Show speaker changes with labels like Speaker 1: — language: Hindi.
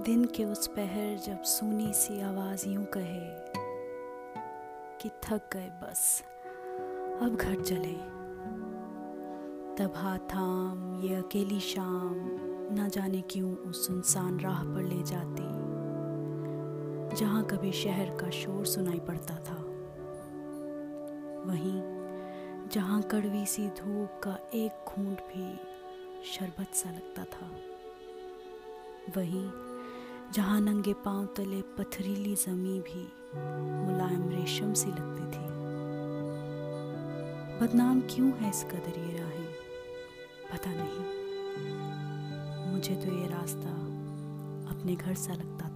Speaker 1: दिन के उस पहर जब सुनी सी आवाज़ यूँ कहे कि थक गए बस, अब घर चले। तब हाथ थाम, ये अकेली शाम, ना जाने क्यों उस सुनसान राह पर ले जाती। जहाँ कभी शहर का शोर सुनाई पड़ता था। वहीं जहाँ कड़वी सी धूप का एक घूंट भी शरबत सा लगता था। वहीं जहाँ नंगे पाँव तले पथरीली जमी भी मुलायम रेशम सी लगती थी। बदनाम क्यों है इस कदर ये राहें? पता नहीं। मुझे तो ये रास्ता अपने घर सा लगता